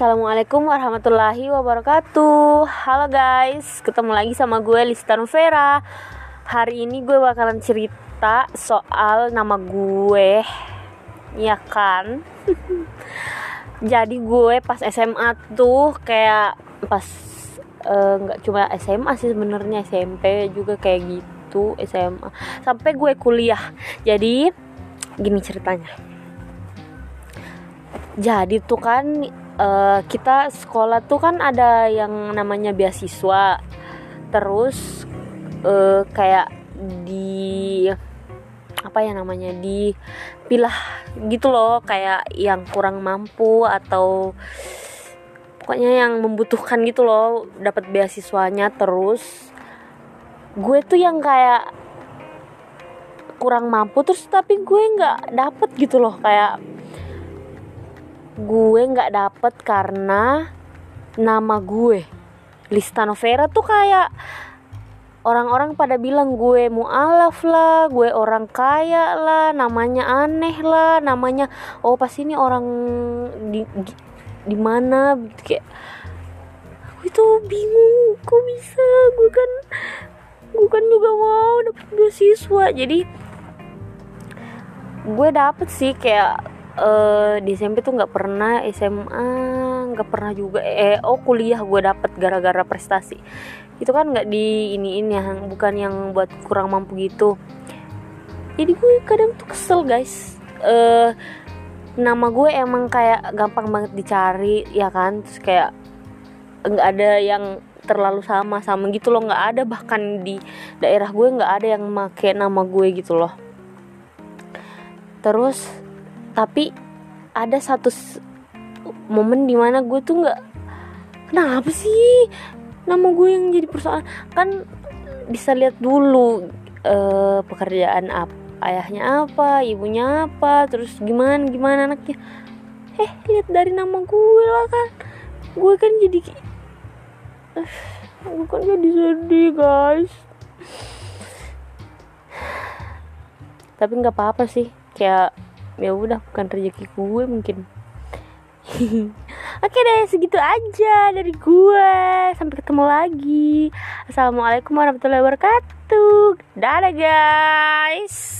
Assalamualaikum warahmatullahi wabarakatuh. Halo guys, ketemu lagi sama gue Lista Vera Hari ini gue bakalan cerita soal nama gue. Ya kan? Jadi gue pas SMA tuh kayak pas eh, nggak uh, cuma SMA sih sebenarnya SMP juga kayak gitu SMA sampai gue kuliah. Jadi gini ceritanya. Jadi tuh kan uh, kita sekolah tuh kan ada yang namanya beasiswa. Terus uh, kayak di apa ya namanya di pilah gitu loh. Kayak yang kurang mampu atau pokoknya yang membutuhkan gitu loh dapat beasiswanya. Terus gue tuh yang kayak kurang mampu terus tapi gue nggak dapet gitu loh. Kayak gue nggak dapet karena nama gue. Lista Novera tuh kayak orang-orang pada bilang gue mualaf lah, gue orang kaya lah, namanya aneh lah, namanya oh pas ini orang di di, di mana? Kayak gue tuh bingung kok bisa? Gue kan gue kan juga mau dapet beasiswa. Jadi gue dapet sih kayak uh, di SMP tuh nggak pernah SMA nggak pernah juga. Eh oh kuliah gue dapet gara-gara prestasi. Itu kan nggak di ini ini yang bukan yang buat kurang mampu gitu. Jadi gue kadang tuh kesel guys. Uh, nama gue emang kayak gampang banget dicari ya kan? Terus kayak nggak ada yang terlalu sama sama gitu loh. Nggak ada bahkan di daerah gue nggak ada yang make nama gue gitu loh. Terus tapi ada satu momen di mana gue tuh nggak kenapa sih nama gue yang jadi persoalan? Kan bisa lihat dulu uh, pekerjaan apa ayahnya apa ibunya apa terus gimana gimana anaknya. Eh lihat dari nama gue lah kan. Gue kan jadi uh, gue kan jadi sedih guys. Tapi nggak apa-apa sih kayak ya udah bukan rezeki gue mungkin. Oke deh segitu aja dari gue. Sampai ketemu lagi. Assalamualaikum warahmatullahi wabarakatuh. Dadah guys